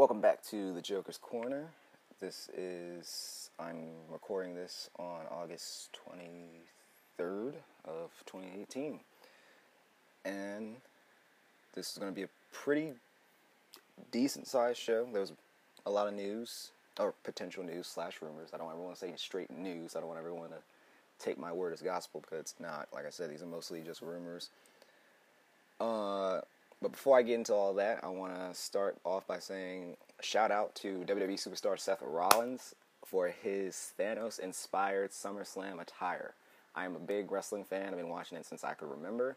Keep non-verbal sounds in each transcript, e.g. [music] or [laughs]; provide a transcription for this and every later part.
Welcome back to the Joker's Corner. This is, I'm recording this on August 23rd of 2018. And this is going to be a pretty decent sized show. There was a lot of news, or potential news slash rumors. I don't ever want to say straight news. I don't want everyone to take my word as gospel because it's not. Like I said, these are mostly just rumors. Uh, but before I get into all that, I want to start off by saying shout out to WWE superstar Seth Rollins for his Thanos inspired SummerSlam attire. I am a big wrestling fan. I've been watching it since I could remember.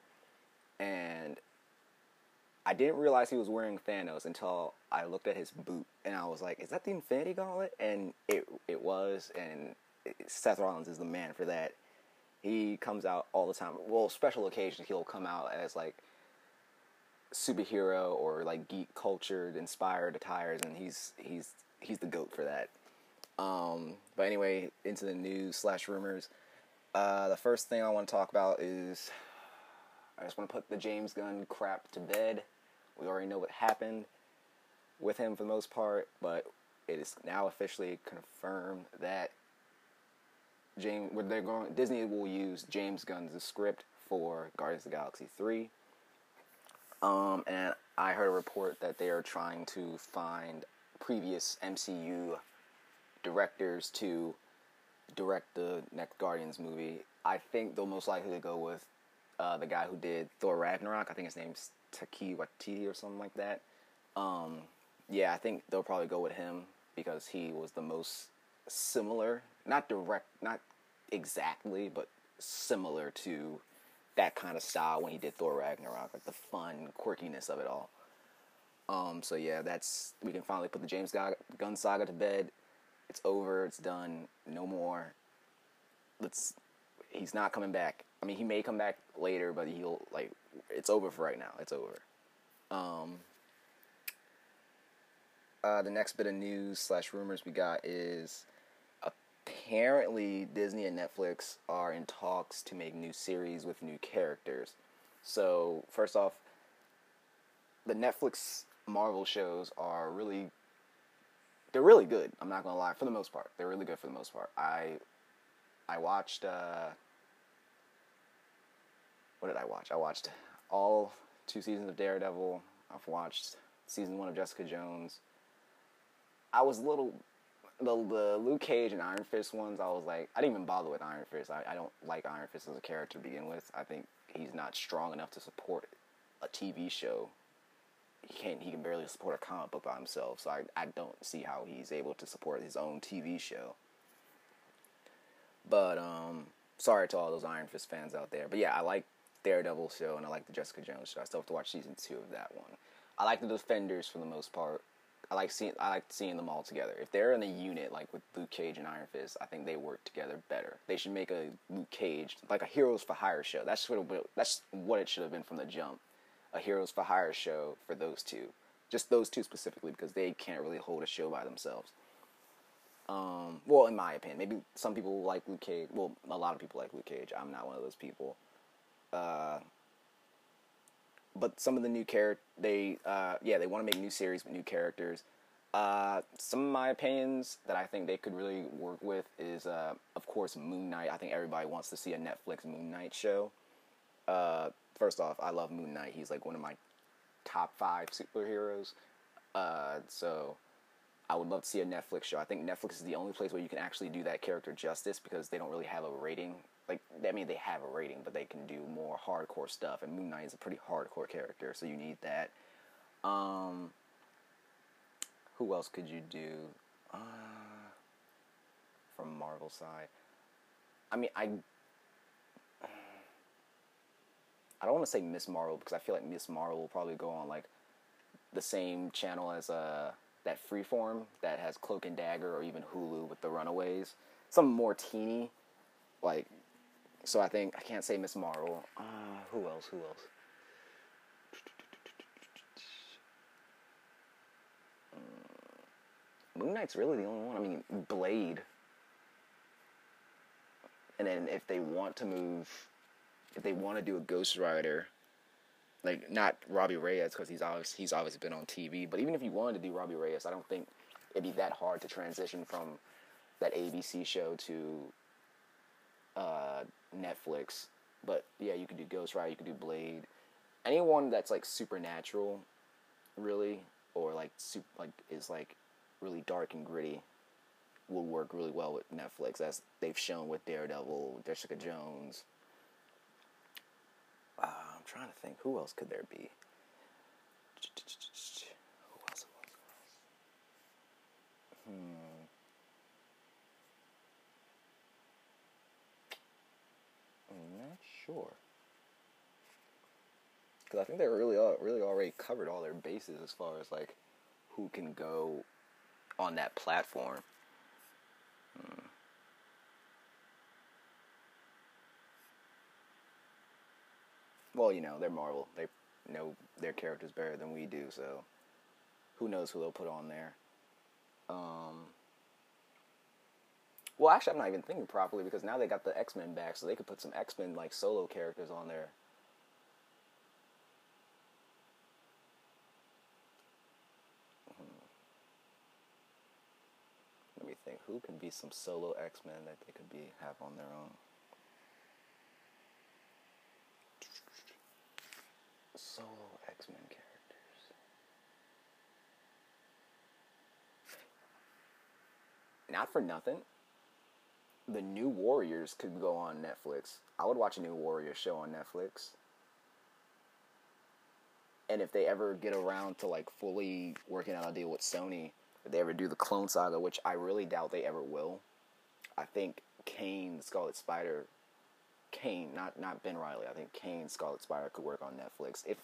And I didn't realize he was wearing Thanos until I looked at his boot and I was like, is that the Infinity Gauntlet? And it it was and Seth Rollins is the man for that. He comes out all the time. Well, special occasions he'll come out as like superhero or like geek cultured inspired attires and he's he's he's the goat for that. Um, but anyway into the news slash rumors. Uh, the first thing i want to talk about is i just want to put the james gunn crap to bed. We already know what happened with him for the most part but it is now officially confirmed that James, they're going, Disney will use James Gunn's script for Guardians of the Galaxy 3 um, and I heard a report that they are trying to find previous MCU directors to direct the next Guardians movie. I think they'll most likely go with uh, the guy who did Thor Ragnarok. I think his name's Taika Watiti or something like that. Um, yeah, I think they'll probably go with him because he was the most similar, not direct, not exactly, but similar to that kind of style when he did Thor Ragnarok, like the fun quirkiness of it all. Um, so yeah, that's we can finally put the James Gunn saga to bed. It's over. It's done. No more. Let's. He's not coming back. I mean, he may come back later, but he'll like. It's over for right now. It's over. Um. Uh, the next bit of news slash rumors we got is apparently Disney and Netflix are in talks to make new series with new characters. So, first off, the Netflix Marvel shows are really they're really good. I'm not going to lie for the most part. They're really good for the most part. I I watched uh what did I watch? I watched all two seasons of Daredevil. I've watched season 1 of Jessica Jones. I was a little the the Luke Cage and Iron Fist ones, I was like, I didn't even bother with Iron Fist. I, I don't like Iron Fist as a character to begin with. I think he's not strong enough to support a TV show. He can't. He can barely support a comic book by himself. So I I don't see how he's able to support his own TV show. But um, sorry to all those Iron Fist fans out there. But yeah, I like Daredevil show and I like the Jessica Jones show. I still have to watch season two of that one. I like the Defenders for the most part. I like seeing I like seeing them all together. If they're in a unit like with Luke Cage and Iron Fist, I think they work together better. They should make a Luke Cage like a Heroes for Hire show. That's what it, that's what it should have been from the jump. A Heroes for Hire show for those two, just those two specifically because they can't really hold a show by themselves. Um, well, in my opinion, maybe some people like Luke Cage. Well, a lot of people like Luke Cage. I'm not one of those people. Uh, but some of the new character they uh, yeah they want to make new series with new characters. Uh, some of my opinions that I think they could really work with is uh, of course Moon Knight. I think everybody wants to see a Netflix Moon Knight show. Uh, first off, I love Moon Knight. He's like one of my top five superheroes. Uh, so I would love to see a Netflix show. I think Netflix is the only place where you can actually do that character justice because they don't really have a rating like I mean they have a rating, but they can do more hardcore stuff. And Moon Knight is a pretty hardcore character, so you need that. Um, who else could you do uh, from Marvel side? I mean, I I don't want to say Miss Marvel because I feel like Miss Marvel will probably go on like the same channel as uh that Freeform that has Cloak and Dagger or even Hulu with the Runaways. Some more teeny, like so I think I can't say Miss Marvel. Uh, who else? Who else? Mm, Moon Knight's really the only one. I mean, Blade. And then if they want to move, if they want to do a Ghost Rider, like not Robbie Reyes because he's always he's always been on TV. But even if you wanted to do Robbie Reyes, I don't think it'd be that hard to transition from that ABC show to uh, Netflix. But yeah, you could do Ghost Rider, you could do Blade, anyone that's like supernatural, really, or like super, like is like really dark and gritty, will work really well with Netflix, as they've shown with Daredevil, Jessica Jones. Uh, I'm trying to think, who else could there be? Who else? Hmm. I'm not sure. Because I think they really, really already covered all their bases as far as like who can go on that platform. Hmm. Well, you know, they're Marvel. They know their characters better than we do, so who knows who they'll put on there. Um, well, actually, I'm not even thinking properly because now they got the X Men back, so they could put some X Men like solo characters on there. Hmm. Let me think. Who can be some solo X Men that they could be have on their own? Solo X Men characters. Not for nothing. The New Warriors could go on Netflix. I would watch a New Warrior show on Netflix. And if they ever get around to like fully working out a deal with Sony, if they ever do the Clone Saga, which I really doubt they ever will, I think Kaine, Scarlet Spider, Kaine, not not Ben Reilly. I think Kaine, Scarlet Spider could work on Netflix if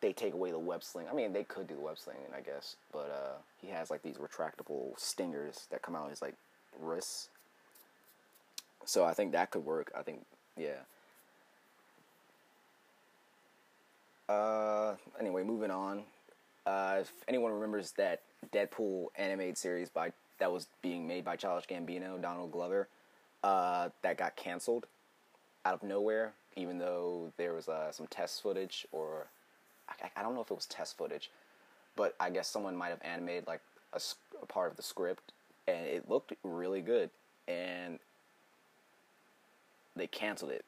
they take away the web sling. I mean, they could do the web slinging, I guess, but uh, he has like these retractable stingers that come out He's like wrists. So I think that could work. I think, yeah. Uh, anyway, moving on. Uh, if anyone remembers that Deadpool animated series by that was being made by Childish Gambino, Donald Glover, uh, that got canceled out of nowhere, even though there was uh, some test footage, or I, I, don't know if it was test footage, but I guess someone might have animated like a, a part of the script, and it looked really good, and they canceled it.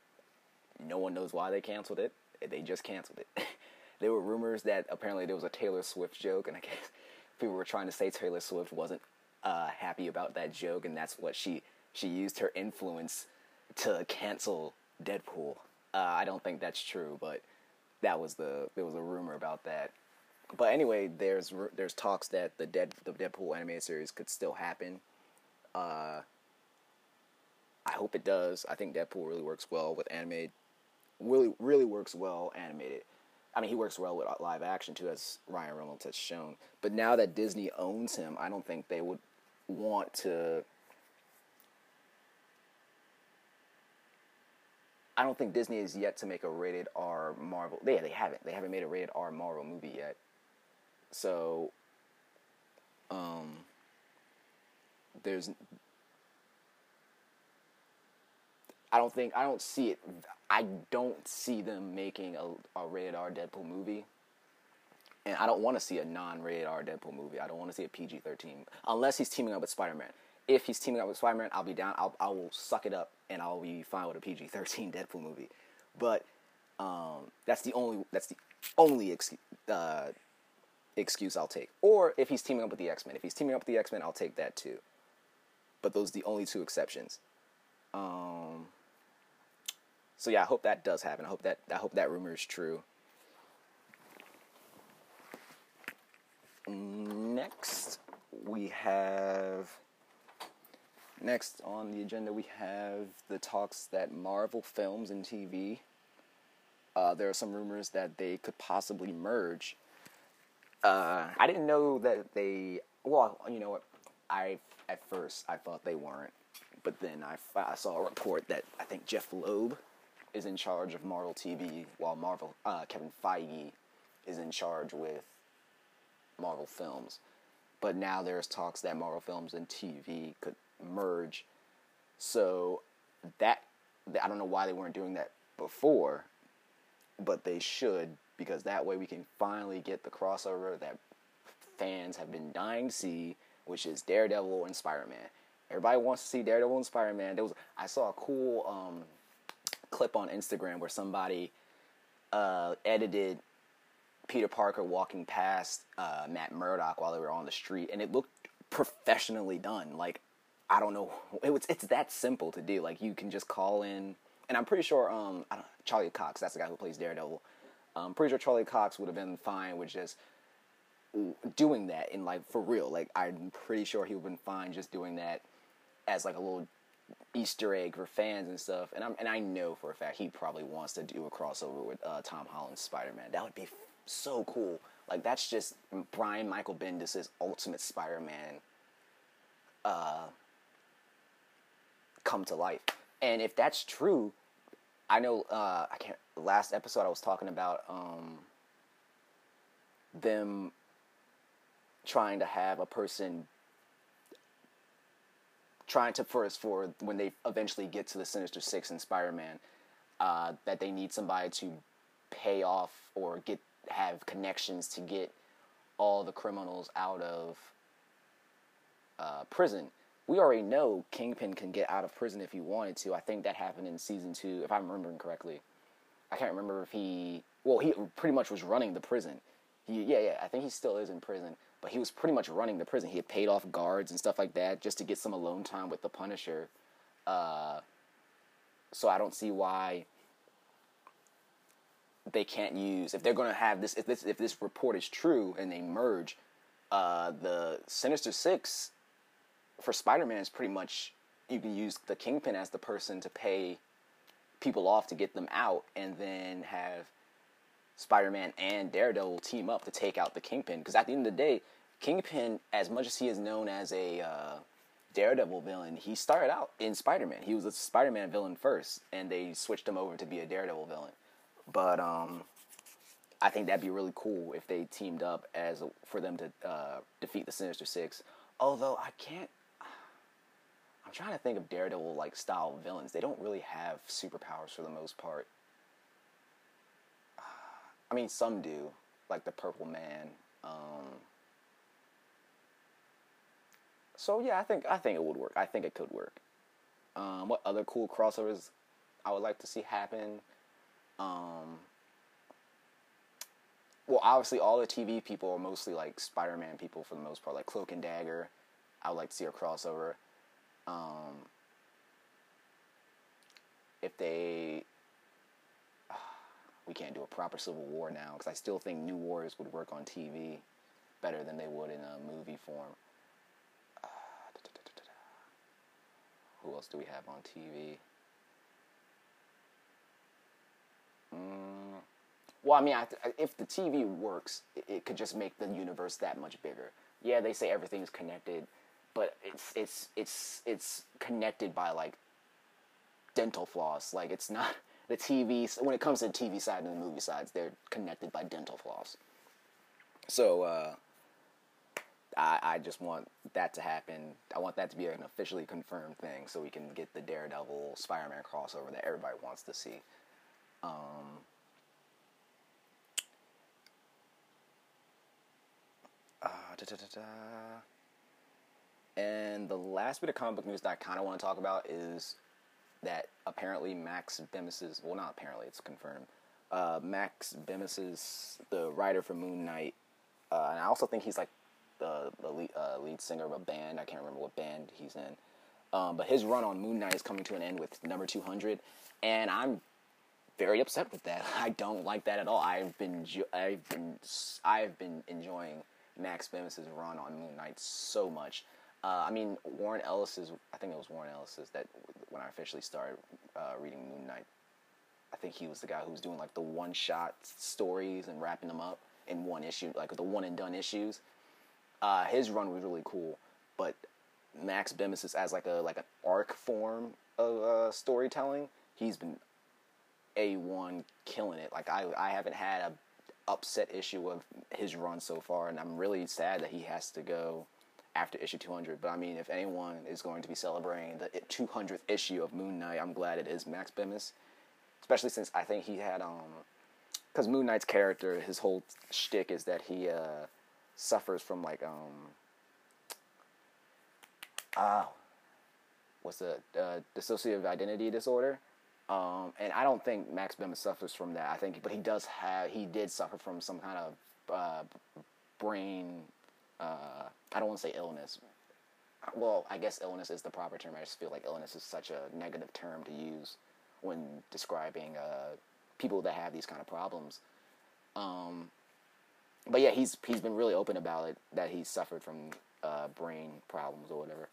No one knows why they canceled it. They just canceled it. [laughs] there were rumors that apparently there was a Taylor Swift joke, and I guess [laughs] people were trying to say Taylor Swift wasn't uh, happy about that joke, and that's what she she used her influence to cancel Deadpool. Uh, I don't think that's true, but that was the there was a rumor about that. But anyway, there's there's talks that the Dead the Deadpool animated series could still happen. Uh, I hope it does. I think Deadpool really works well with animated. Really, really works well animated. I mean, he works well with live action too, as Ryan Reynolds has shown. But now that Disney owns him, I don't think they would want to. I don't think Disney is yet to make a rated R Marvel. Yeah, they haven't. They haven't made a rated R Marvel movie yet. So, um, there's I don't think I don't see it. I don't see them making a, a rated R Deadpool movie, and I don't want to see a non-rated R Deadpool movie. I don't want to see a PG thirteen unless he's teaming up with Spider Man. If he's teaming up with Spider Man, I'll be down. I'll I will suck it up and I'll be fine with a PG thirteen [laughs] Deadpool movie. But um, that's the only that's the only excuse, uh, excuse I'll take. Or if he's teaming up with the X Men. If he's teaming up with the X Men, I'll take that too. But those are the only two exceptions. Um, so yeah, I hope that does happen. I hope that I hope that rumor is true. Next, we have next on the agenda we have the talks that Marvel Films and TV. Uh, there are some rumors that they could possibly merge. Uh, I didn't know that they. Well, you know what? I at first I thought they weren't, but then I, I saw a report that I think Jeph Loeb is in charge of Marvel TV, while Marvel uh, Kevin Feige is in charge with Marvel Films. But now there's talks that Marvel Films and TV could merge. So that I don't know why they weren't doing that before, but they should because that way we can finally get the crossover that fans have been dying to see, which is Daredevil and Spider Man. Everybody wants to see Daredevil and Spider Man. There was I saw a cool um, clip on Instagram where somebody uh, edited Peter Parker walking past uh, Matt Murdock while they were on the street, and it looked professionally done. Like I don't know, it was it's that simple to do. Like you can just call in, and I'm pretty sure um Charlie Cox, that's the guy who plays Daredevil. I'm pretty sure Charlie Cox would have been fine with just doing that in like for real. Like I'm pretty sure he would have been fine just doing that as like a little Easter egg for fans and stuff. And I'm and I know for a fact he probably wants to do a crossover with uh, Tom Holland's Spider Man. That would be so cool. Like that's just Brian Michael Bendis' ultimate Spider Man uh, come to life. And if that's true, I know uh, I can't. Last episode I was talking about um, them trying to have a person trying to first for when they eventually get to the Sinister Six and Spider Man, uh, that they need somebody to pay off or get have connections to get all the criminals out of uh, prison. We already know Kingpin can get out of prison if he wanted to. I think that happened in season two, if I'm remembering correctly. I can't remember if he. Well, he pretty much was running the prison. He, yeah, yeah. I think he still is in prison but he was pretty much running the prison. He had paid off guards and stuff like that just to get some alone time with the Punisher. Uh, so I don't see why they can't use if they're going to have this if this if this report is true and they merge uh, the Sinister Six for Spider-Man is pretty much you can use the Kingpin as the person to pay people off to get them out and then have Spider-Man and Daredevil team up to take out the Kingpin. Because at the end of the day, Kingpin, as much as he is known as a uh, Daredevil villain, he started out in Spider-Man. He was a Spider-Man villain first, and they switched him over to be a Daredevil villain. But um, I think that'd be really cool if they teamed up as for them to uh, defeat the Sinister Six. Although I can't. Trying to think of Daredevil like style villains. They don't really have superpowers for the most part. [sighs] I mean, some do, like the Purple Man. Um, so yeah, I think I think it would work. I think it could work. Um, what other cool crossovers I would like to see happen? Um, well, obviously, all the TV people are mostly like Spider-Man people for the most part, like Cloak and Dagger. I would like to see a crossover. Um, if they [sighs] we can't do a proper Civil War now because I still think New Warriors would work on TV better than they would in a movie form. Uh, [sighs] who else do we have on TV? Mm, well, I mean, I, if the TV works, it, it could just make the universe that much bigger. Yeah, they say everything's connected, but it's it's it's it's connected by like dental floss. Like it's not [laughs] the TV when it comes to the TV side and the movie sides, they're connected by dental floss. So uh, I, I just want that to happen. I want that to be an officially confirmed thing, so we can get the Daredevil Spider-Man crossover that everybody wants to see. Um, uh, da, da, da, and the last bit of comic book news that I kind of want to talk about is that apparently Max Bemis's well not apparently it's confirmed uh, Max Bemis is the writer for Moon Knight uh, and I also think he's like the, the lead, uh, lead, singer of a band I can't remember what band he's in um, but his run on Moon Knight is coming to an end with number 200 and I'm very upset with that. [laughs] I don't like that at all. I've been I've been I've been enjoying Max Bemis's run on Moon Knight so much uh, I mean, Warren Ellis's. I think it was Warren Ellis's that when I officially started uh, reading Moon Knight. I think he was the guy who was doing like the one shot stories and wrapping them up in one issue, like the one and done issues. Uh, his run was really cool, but Max Bemis is as like a like an arc form of uh, storytelling. He's been a one killing it. Like I I haven't had a upset issue of his run so far, and I'm really sad that he has to go after issue 200. But I mean, if anyone is going to be celebrating the 200th issue of Moon Knight, I'm glad it is Max Bemis, especially since I think he had um because Moon Knight's character, his whole shtick is that he uh, suffers from like um, uh, what's the uh, dissociative identity disorder. Um, and I don't think Max Bemis suffers from that. I think, but he does have, he did suffer from some kind of uh, brain. Uh, I don't want to say illness. Well, I guess illness is the proper term. I just feel like illness is such a negative term to use when describing uh, people that have these kind of problems. Um, but yeah, he's he's been really open about it that he's suffered from uh, brain problems or whatever.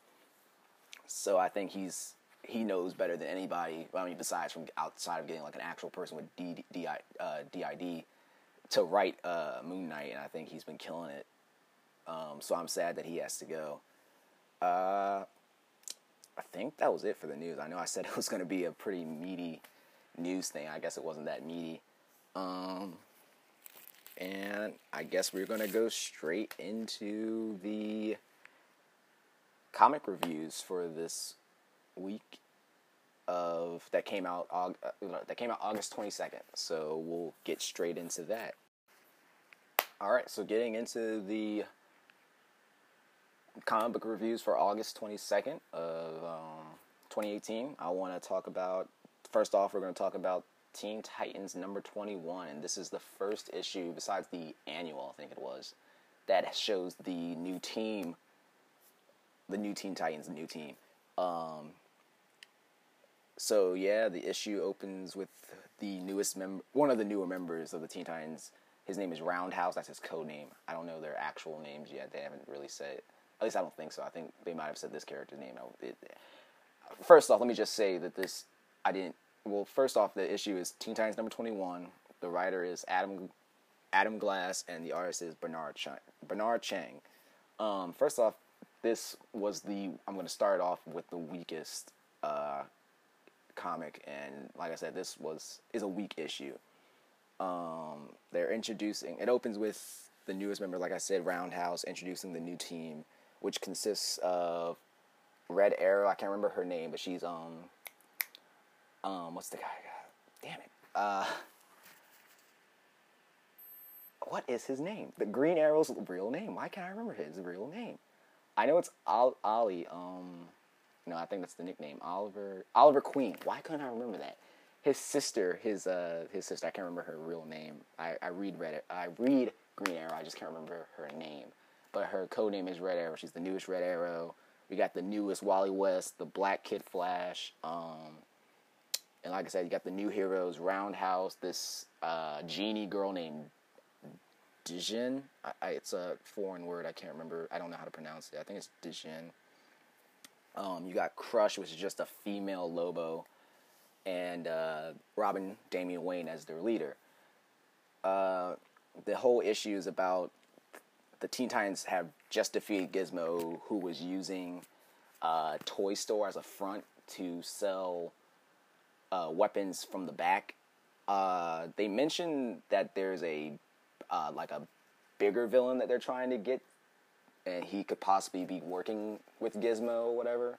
So I think he's he knows better than anybody. I mean, besides from outside of getting like an actual person with D, D, uh, DID to write uh, Moon Knight, and I think he's been killing it. Um, so I'm sad that he has to go. Uh, I think that was it for the news. I know I said [laughs] it was going to be a pretty meaty news thing. I guess it wasn't that meaty. Um, and I guess we're going to go straight into the comic reviews for this week of that came out uh, that came out August 22nd. So we'll get straight into that. All right, so getting into the comic book reviews for August 22nd of um, 2018, I want to talk about first off, we're going to talk about Teen Titans number 21, and this is the first issue besides the annual, I think it was, that shows the new team, the new Teen Titans, the new team. Um, so yeah, the issue opens with the newest member, one of the newer members of the Teen Titans. His name is Roundhouse. That's his code name. I don't know their actual names yet. They haven't really said. At least I don't think so. I think they might have said this character's name. First off, let me just say that this I didn't. Well, first off, the issue is Teen Titans number twenty-one. The writer is Adam Adam Glass, and the artist is Bernard Chang. Bernard Chang. Um, first off, this was the. I'm going to start off with the weakest uh, comic, and like I said, this was is a weak issue. Um, they're introducing. It opens with the newest member, like I said, Roundhouse, introducing the new team, which consists of Red Arrow. I can't remember her name, but she's um um what's the guy? Damn it. Uh, what is his name? The Green Arrow's real name. Why can't I remember his real name? I know it's Ali. Um, no, I think that's the nickname. Oliver Oliver Queen. Why couldn't I remember that? His sister, his uh, his sister. I can't remember her real name. I, I read Reddit. I read Green Arrow. I just can't remember her name. But her code name is Red Arrow. She's the newest Red Arrow. We got the newest Wally West, the Black Kid Flash. Um, and like I said, you got the new heroes, Roundhouse, this uh, genie girl named Dijin. I, I, it's a foreign word. I can't remember. I don't know how to pronounce it. I think it's Dijin. Um, you got Crush, which is just a female Lobo, and uh, Robin Damian Wayne as their leader. Uh, the whole issue is about the Teen Titans have just defeated Gizmo, who was using a uh, toy store as a front to sell uh, weapons from the back. Uh, they mentioned that there's a uh, like a bigger villain that they're trying to get, and he could possibly be working with Gizmo or whatever.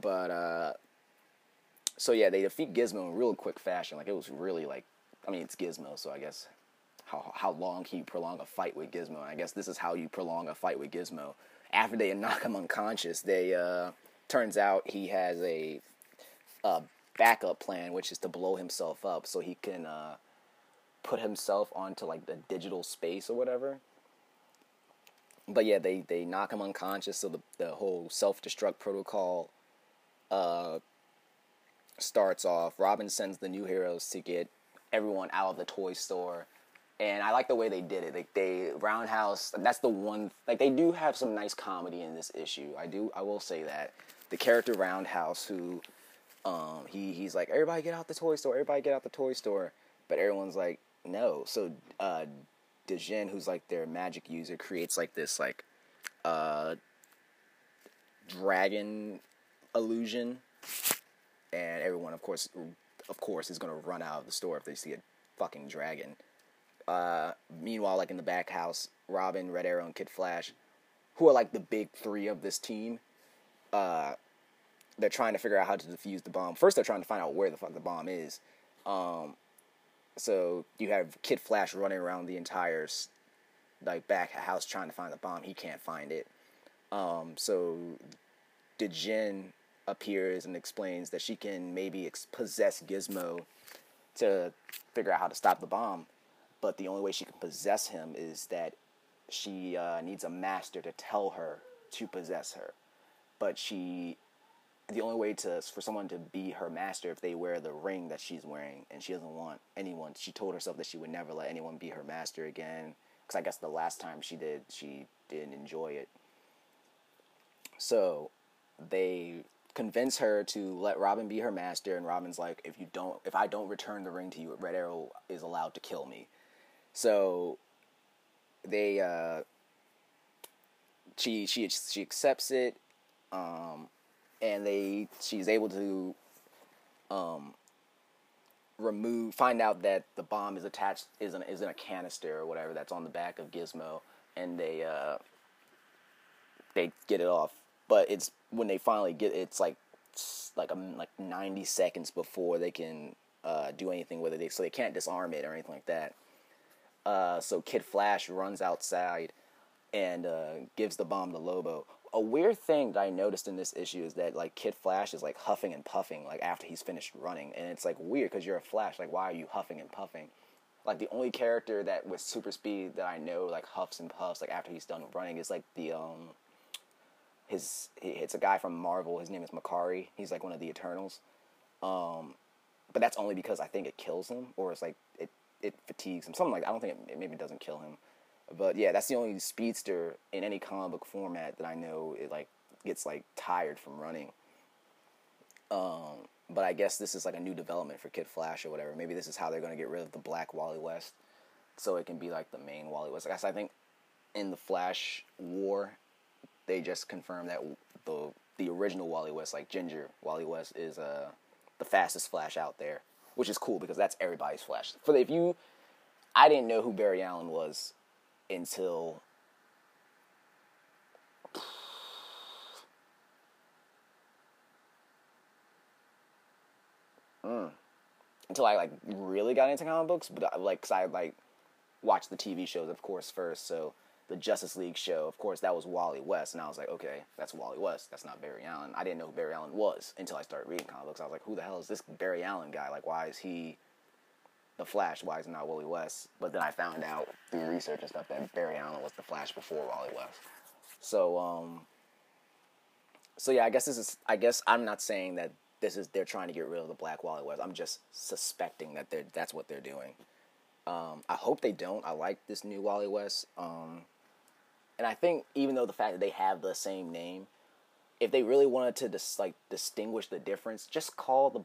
But uh, so yeah, they defeat Gizmo in real quick fashion. Like it was really like, I mean, it's Gizmo, so I guess how how long can you prolong a fight with Gizmo? I guess this is how you prolong a fight with Gizmo. After they [laughs] knock him unconscious, they uh, turns out he has a, a backup plan, which is to blow himself up so he can uh, put himself onto like the digital space or whatever. But yeah, they, they knock him unconscious, so the the whole self destruct protocol uh, starts off. Robin sends the new heroes to get everyone out of the toy store. And I like the way they did it. Like they Roundhouse, that's the one like they do have some nice comedy in this issue. I do I will say that. The character Roundhouse who um, he he's like, everybody get out the toy store, everybody get out the toy store, but everyone's like, no. So uh, Dejin, who's like their magic user, creates like this like uh, dragon illusion, and everyone, of course, of course, is gonna run out of the store if they see a fucking dragon. Uh, meanwhile, like in the back house, Robin, Red Arrow, and Kid Flash, who are like the big three of this team, uh, they're trying to figure out how to defuse the bomb. First, they're trying to find out where the fuck the bomb is. Um, so you have Kid Flash running around the entire like back house trying to find the bomb. He can't find it. Um, so Djinn appears and explains that she can maybe ex- possess Gizmo to figure out how to stop the bomb. But the only way she can possess him is that she uh, needs a master to tell her to possess her. But she, the only way to for someone to be her master if they wear the ring that she's wearing, and she doesn't want anyone. She told herself that she would never let anyone be her master again. Because I guess the last time she did, she didn't enjoy it. So they convince her to let Robin be her master, and Robin's like, if you don't, if I don't return the ring to you, Red Arrow is allowed to kill me. So they, uh, she she she accepts it, um, and they she's able to, um, remove find out that the bomb is attached is in, is in a canister or whatever that's on the back of Gizmo, and they uh, they get it off. But it's when they finally get it's like like a, like 90 seconds before they can uh, do anything with it. So they can't disarm it or anything like that uh, so kid flash runs outside and uh, gives the bomb to lobo a weird thing that i noticed in this issue is that like kid flash is like huffing and puffing like after he's finished running and it's like weird because you're a flash like why are you huffing and puffing like the only character that with super speed that i know like huffs and puffs like after he's done running is like the um his it's a guy from Marvel. His name is Makkari. He's like one of the Eternals. Um, but that's only because I think it kills him, or it's like it it fatigues him. Something like I don't think it, it maybe doesn't kill him. But yeah, that's the only speedster in any comic book format that I know it like gets like tired from running. Um, but I guess this is like a new development for Kid Flash or whatever. Maybe this is how they're going to get rid of the black Wally West, so it can be like the main Wally West. I guess I think in the Flash War they just confirmed that the the original Wally West, like Ginger Wally West, is uh the fastest Flash out there, which is cool because that's everybody's Flash. For if you, I didn't know who Barry Allen was until. Mm. Until I like really got into comic books, but like, cause I like watched the TV shows, of course, first. So the Justice League show, of course, that was Wally West, and I was like, okay, that's Wally West. That's not Barry Allen. I didn't know who Barry Allen was until I started reading comic books. I was like, who the hell is this Barry Allen guy? Like, why is he the Flash? Why is he not Wally West? But then I found out through research and stuff that Barry Allen was the Flash before Wally West. So, um, so yeah, I guess this is. I guess I'm not saying that this is they're trying to get rid of the Black Wally West. I'm just suspecting that they're that's what they're doing. Um, I hope they don't. I like this new Wally West. Um, and I think even though the fact that they have the same name, if they really wanted to dis- like distinguish the difference, just call the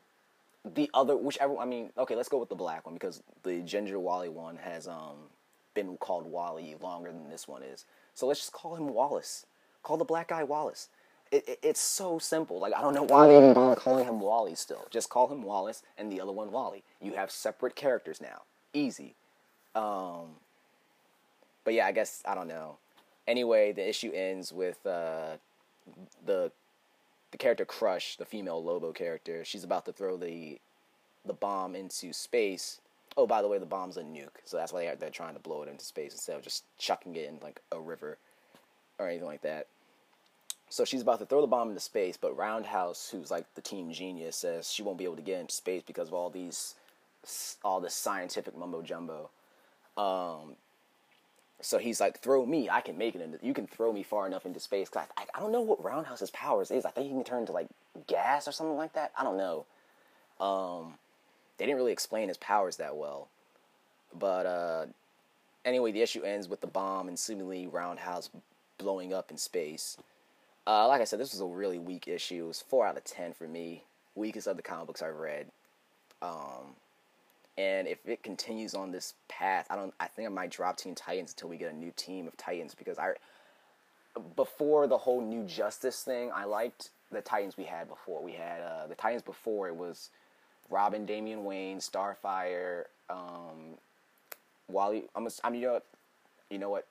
the other whichever. I mean, okay, let's go with the black one because the Ginger Wally one has um been called Wally longer than this one is. So let's just call him Wallace. Call the black guy Wallace. It, it, it's so simple. Like I don't know why they even bother calling him Wally still. Just call him Wallace and the other one Wally. You have separate characters now. Easy. Um, but yeah, I guess I don't know anyway, the issue ends with uh, the the character Crush, the female Lobo character. She's about to throw the the bomb into space. Oh, by the way, the bomb's a nuke, so that's why they're trying to blow it into space instead of just chucking it in like a river or anything like that. So she's about to throw the bomb into space, but Roundhouse, who's like the team genius, says she won't be able to get into space because of all these, all this scientific mumbo jumbo. Um, so he's like, throw me, I can make it into. You can throw me far enough into space. Cause I, I, don't know what Roundhouse's powers is. I think he can turn into like gas or something like that. I don't know. Um, they didn't really explain his powers that well. But uh, anyway, the issue ends with the bomb and seemingly Roundhouse blowing up in space. Uh, like I said, this was a really weak issue. It was four out of ten for me. Weakest of the comic books I've read. Um, and if it continues on this path, I don't. I think I might drop Teen Titans until we get a new team of Titans because I, before the whole New Justice thing, I liked the Titans we had before. We had uh, the Titans before it was Robin, Damian Wayne, Starfire, um, Wally. I'm. A, I'm. You know. You know what?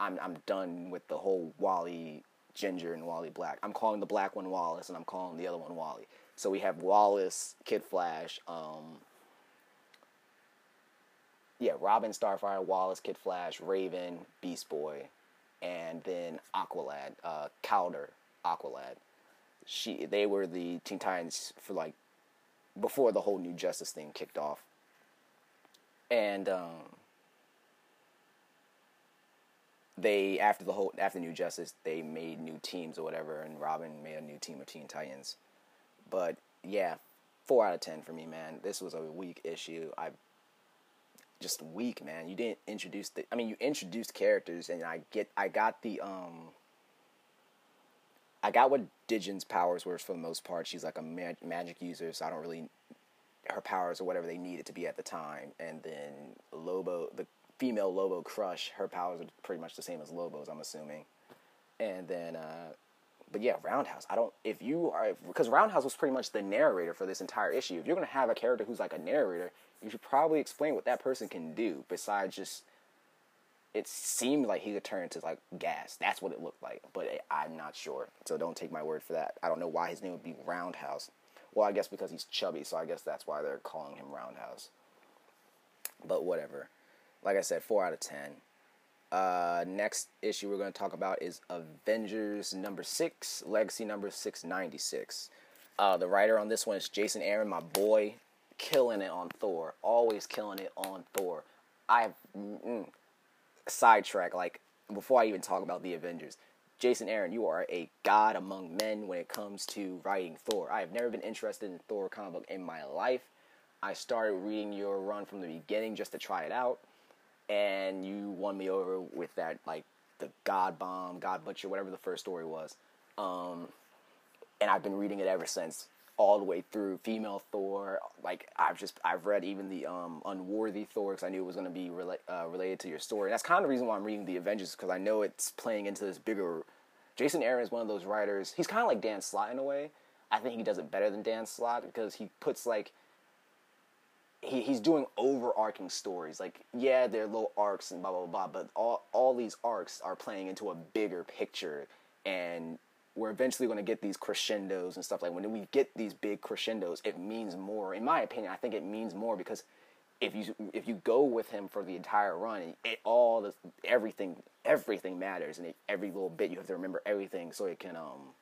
I'm. I'm done with the whole Wally Ginger and Wally Black. I'm calling the black one Wallace, and I'm calling the other one Wally. So we have Wallace, Kid Flash. Um, yeah, Robin, Starfire, Wallace, Kid Flash, Raven, Beast Boy, and then Aqualad, uh, Kaldur, Aqualad. She, they were the Teen Titans for like before the whole New Justice thing kicked off, and um, they after the whole after New Justice they made new teams or whatever, and Robin made a new team of Teen Titans. But yeah, four out of ten for me, man. This was a weak issue. I just weak, man. You didn't introduce the. I mean, you introduced characters, and I get. I got the um. I got what Digen's powers were for the most part. She's like a mag- magic user, so I don't really her powers or whatever they needed to be at the time. And then Lobo, the female Lobo Crush, her powers are pretty much the same as Lobo's, I'm assuming. And then, uh, but yeah, Roundhouse. I don't. If you are, because Roundhouse was pretty much the narrator for this entire issue. If you're gonna have a character who's like a narrator, you should probably explain what that person can do besides just. It seemed like he could turn into like gas. That's what it looked like, but I'm not sure. So don't take my word for that. I don't know why his name would be Roundhouse. Well, I guess because he's chubby, so I guess that's why they're calling him Roundhouse. But whatever like I said, four out of ten. Uh, next issue we're going to talk about is Avengers number six, Legacy number six ninety six. Uh, the writer on this one is Jason Aaron, my boy, killing it on Thor, always killing it on Thor. I mm, sidetrack like before I even talk about the Avengers. Jason Aaron, you are a god among men when it comes to writing Thor. I have never been interested in Thor comic book in my life. I started reading your run from the beginning just to try it out and you won me over with that like the God Bomb, God Butcher, whatever the first story was. Um, and I've been reading it ever since, all the way through. Female Thor, like I've just I've read even the um, Unworthy Thor because I knew it was going to be rela- uh, related to your story. That's kind of the reason why I'm reading the Avengers because I know it's playing into this bigger. Jason Aaron is one of those writers. He's kind of like Dan Slott in a way. I think he does it better than Dan Slott because he puts like he, he's doing overarching stories. Like, yeah, they're little arcs and blah blah blah, but all all these arcs are playing into a bigger picture, and we're eventually going to get these crescendos and stuff like. When we get these big crescendos, it means more. In my opinion, I think it means more because if you if you go with him for the entire run, it all the everything everything matters, and it, every little bit you have to remember everything so it can um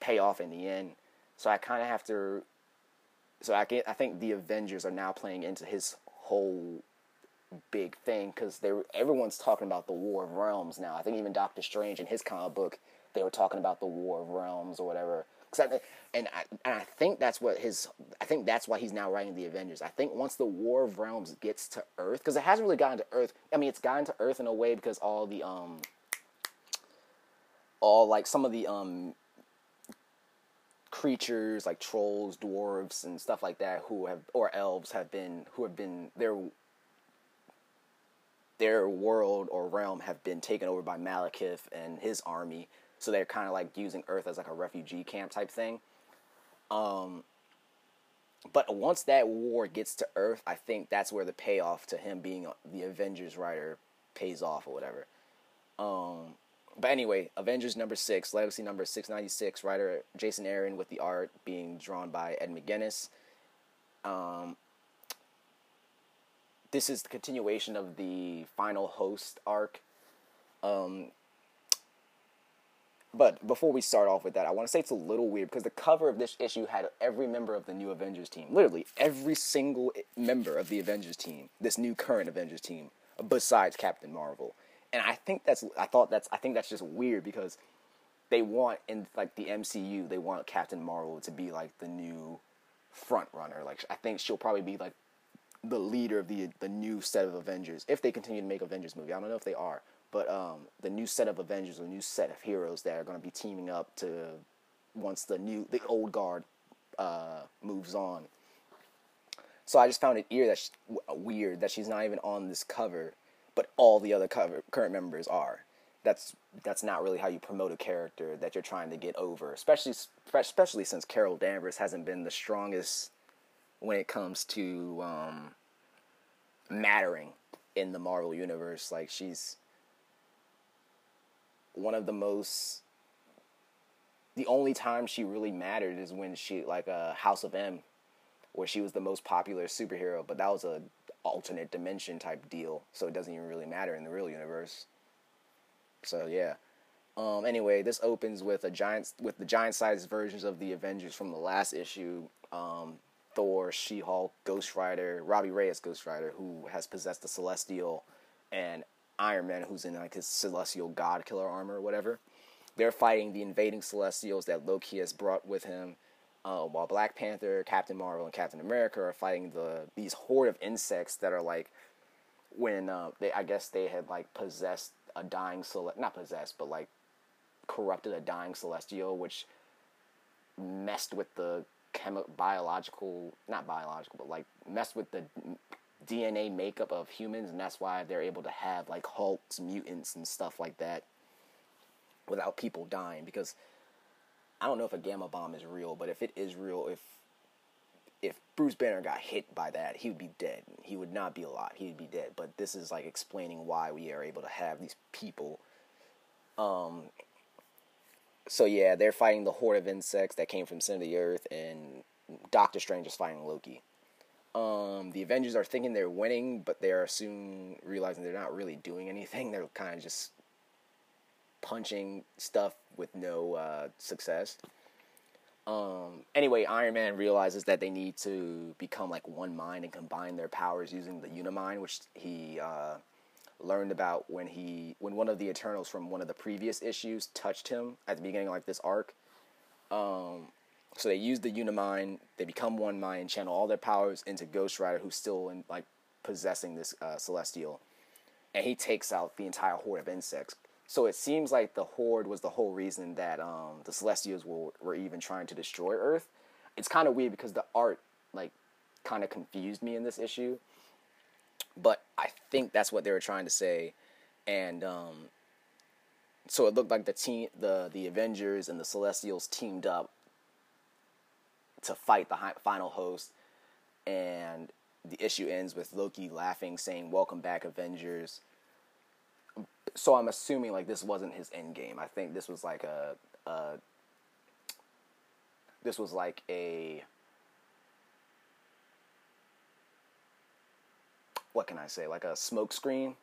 pay off in the end. So I kind of have to so I get, I think the Avengers are now playing into his whole big thing because they everyone's talking about the War of Realms now. I think even Doctor Strange in his comic book they were talking about the War of Realms or whatever. I, and I, and I think that's what his I think that's why he's now writing the Avengers. I think once the War of Realms gets to Earth because it hasn't really gotten to Earth. I mean, it's gotten to Earth in a way because all the um all like some of the um creatures like trolls, dwarves, and stuff like that who have or elves have been who have been their their world or realm have been taken over by Malekith and his army. So they're kind of like using Earth as like a refugee camp type thing. Um, but once that war gets to Earth, I think that's where the payoff to him being the Avengers writer pays off or whatever. Um, but anyway, Avengers number six, Legacy number six ninety six, writer Jason Aaron with the art being drawn by Ed McGuinness. Um, this is the continuation of the final host arc. Um, but before we start off with that, I want to say it's a little weird because the cover of this issue had every member of the new Avengers team, literally every single member of the Avengers team, this new current Avengers team, besides Captain Marvel and I think that's I thought that's I think that's just weird because they want in like the MCU they want Captain Marvel to be like the new front runner. Like I think she'll probably be like the leader of the the new set of Avengers if they continue to make Avengers movie. I don't know if they are, but um, the new set of Avengers, a new set of heroes that are going to be teaming up to once the new the old guard uh, moves on. So I just found it ear that she, weird that she's not even on this cover but all the other cover, current members are. That's that's not really how you promote a character that you're trying to get over, especially especially since Carol Danvers hasn't been the strongest when it comes to um, mattering in the Marvel universe. Like she's one of the most the only time she really mattered is when she like a uh, House of M where she was the most popular superhero, but that was a alternate dimension type deal, so it doesn't even really matter in the real universe. So yeah. Um, anyway, this opens with a giant with the giant sized versions of the Avengers from the last issue. Um, Thor, She Hulk, Ghost Rider, Robbie Reyes Ghost Rider, who has possessed the Celestial, and Iron Man, who's in like his Celestial God Killer armor or whatever. They're fighting the invading Celestials that Loki has brought with him, uh, while Black Panther, Captain Marvel, and Captain America are fighting the these horde of insects that are like when uh, they I guess they had like possessed a dying celest not possessed but like corrupted a dying celestial which messed with the chemi- biological not biological but like messed with the DNA makeup of humans and that's why they're able to have like hulks mutants and stuff like that without people dying because I don't know if a gamma bomb is real but if it is real if if Bruce Banner got hit by that, he would be dead. He would not be alive. He would be dead. But this is like explaining why we are able to have these people. Um. So yeah, they're fighting the horde of insects that came from center of the earth, and Doctor Strange is fighting Loki. Um, the Avengers are thinking they're winning, but they're soon realizing they're not really doing anything. They're kind of just punching stuff with no uh, success. Um, anyway, Iron Man realizes that they need to become like one mind and combine their powers using the Unimind, which he uh, learned about when he when one of the Eternals from one of the previous issues touched him at the beginning of like this arc. Um, so they use the Unimind, they become one mind, channel all their powers into Ghost Rider, who's still in like possessing this uh, Celestial, and he takes out the entire horde of insects so it seems like the Horde was the whole reason that um, the Celestials were, were even trying to destroy Earth. It's kind of weird because the art, like, kind of confused me in this issue. But I think that's what they were trying to say. And um, so it looked like the team, the the Avengers and the Celestials teamed up to fight the final host, and the issue ends with Loki laughing, saying, "Welcome back, Avengers." so I'm assuming like this wasn't his end game. I think this was like a, a this was like a what can I say? Like a smokescreen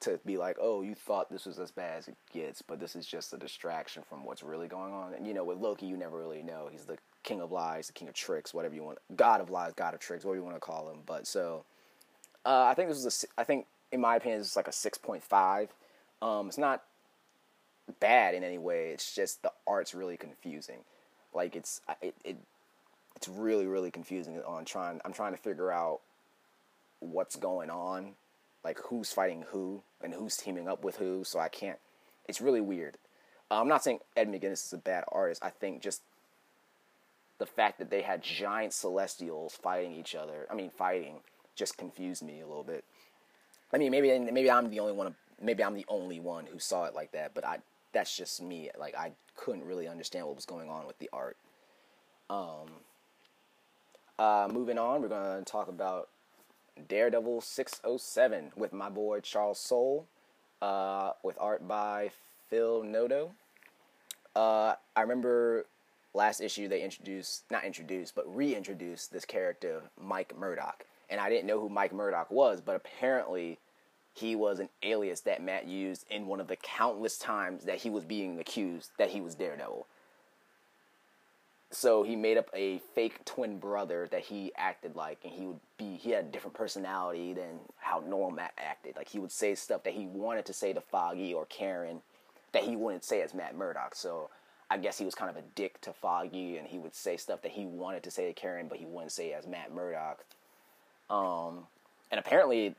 to be like, oh, you thought this was as bad as it gets, but this is just a distraction from what's really going on. And you know, with Loki, you never really know. He's the king of lies, the king of tricks, whatever you want, god of lies, god of tricks, whatever you want to call him. But so, uh, I think this was a, I think in my opinion, is like a six point five. Um, it's not bad in any way. It's just the art's really confusing. Like it's it, it it's really really confusing on trying. I'm trying to figure out what's going on, like who's fighting who and who's teaming up with who. So I can't. It's really weird. Uh, I'm not saying Ed McGuinness is a bad artist. I think just the fact that they had giant celestials fighting each other. I mean, fighting just confused me a little bit. I mean, maybe maybe I'm the only one maybe I'm the only one who saw it like that, but I that's just me. Like I couldn't really understand what was going on with the art. Um, uh, moving on, we're gonna talk about Daredevil 607 with my boy Charles Soule, uh, with art by Phil Noto. Uh, I remember last issue they introduced, not introduced, but reintroduced this character, Mike Murdock. And I didn't know who Mike Murdock was, but apparently he was an alias that Matt used in one of the countless times that he was being accused that he was Daredevil. So he made up a fake twin brother that he acted like, and he would be, he had a different personality than how normal Matt acted. Like he would say stuff that he wanted to say to Foggy or Karen that he wouldn't say as Matt Murdock. So I guess he was kind of a dick to Foggy, and he would say stuff that he wanted to say to Karen, but he wouldn't say as Matt Murdock. Um, and apparently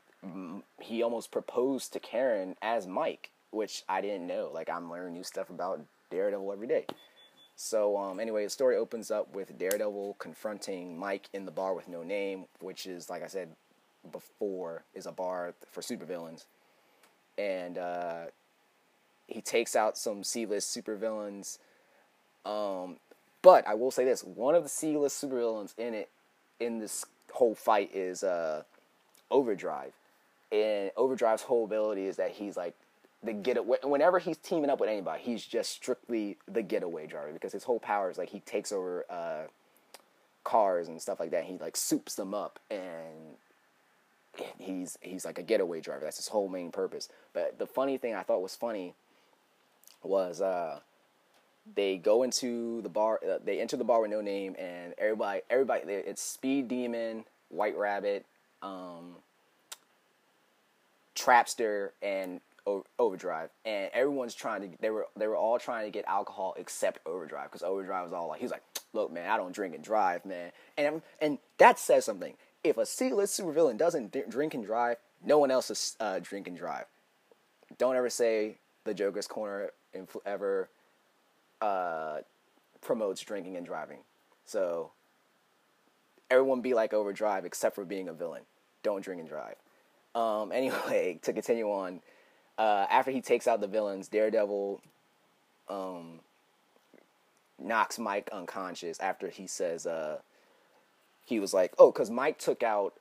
he almost proposed to Karen as Mike, which I didn't know. Like I'm learning new stuff about Daredevil every day. So um, anyway, the story opens up with Daredevil confronting Mike in the bar with no name, which is like I said before, is a bar for supervillains, and uh, he takes out some C-list supervillains. Um, but I will say this: one of the C-list supervillains in it, in this whole fight, is uh, Overdrive and Overdrive's whole ability is that he's like the getaway. Whenever he's teaming up with anybody, he's just strictly the getaway driver because his whole power is like he takes over uh, cars and stuff like that. he like soups them up and he's he's like a getaway driver. That's his whole main purpose. But the funny thing I thought was funny was uh, they go into the bar. Uh, they enter the bar with no name, and everybody everybody it's Speed Demon, White Rabbit, um, Trapster, and Overdrive, and everyone's trying to. They were they were all trying to get alcohol except Overdrive because Overdrive was all like, he's like, look, man, I don't drink and drive, man, and and that says something. If a C-list supervillain doesn't drink and drive, no one else is uh, drink and drive. Don't ever say the Joker's Corner ever uh, promotes drinking and driving. So everyone be like Overdrive except for being a villain. Don't drink and drive. Um, [laughs] anyway, to continue on, uh, after he takes out the villains, Daredevil um, knocks Mike unconscious after he says uh, he was like, oh, because Mike took out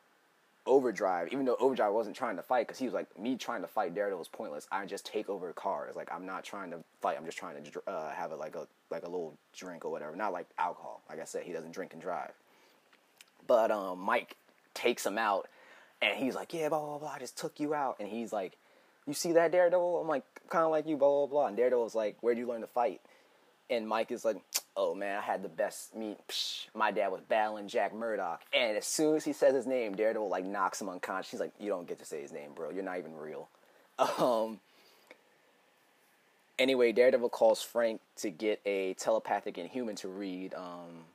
Overdrive, even though Overdrive wasn't trying to fight, because he was like, me trying to fight Daredevil is pointless. I just take over cars. Like I'm not trying to fight. I'm just trying to uh, have a like a like a little drink or whatever. Not like alcohol. Like I said, he doesn't drink and drive. But um, Mike takes him out, and he's like, yeah, blah blah blah. I just took you out, and he's like, you see that Daredevil? I'm like, kind of like you, blah blah blah. And Daredevil's like, where'd you learn to fight? And Mike is like, oh man, I had the best meet. Psh, my dad was battling Jack Murdock. And as soon as he says his name, Daredevil like knocks him unconscious. He's like, you don't get to say his name, bro. You're not even real. [laughs] Um. Anyway, Daredevil calls Frank to get a telepathic inhuman to read um,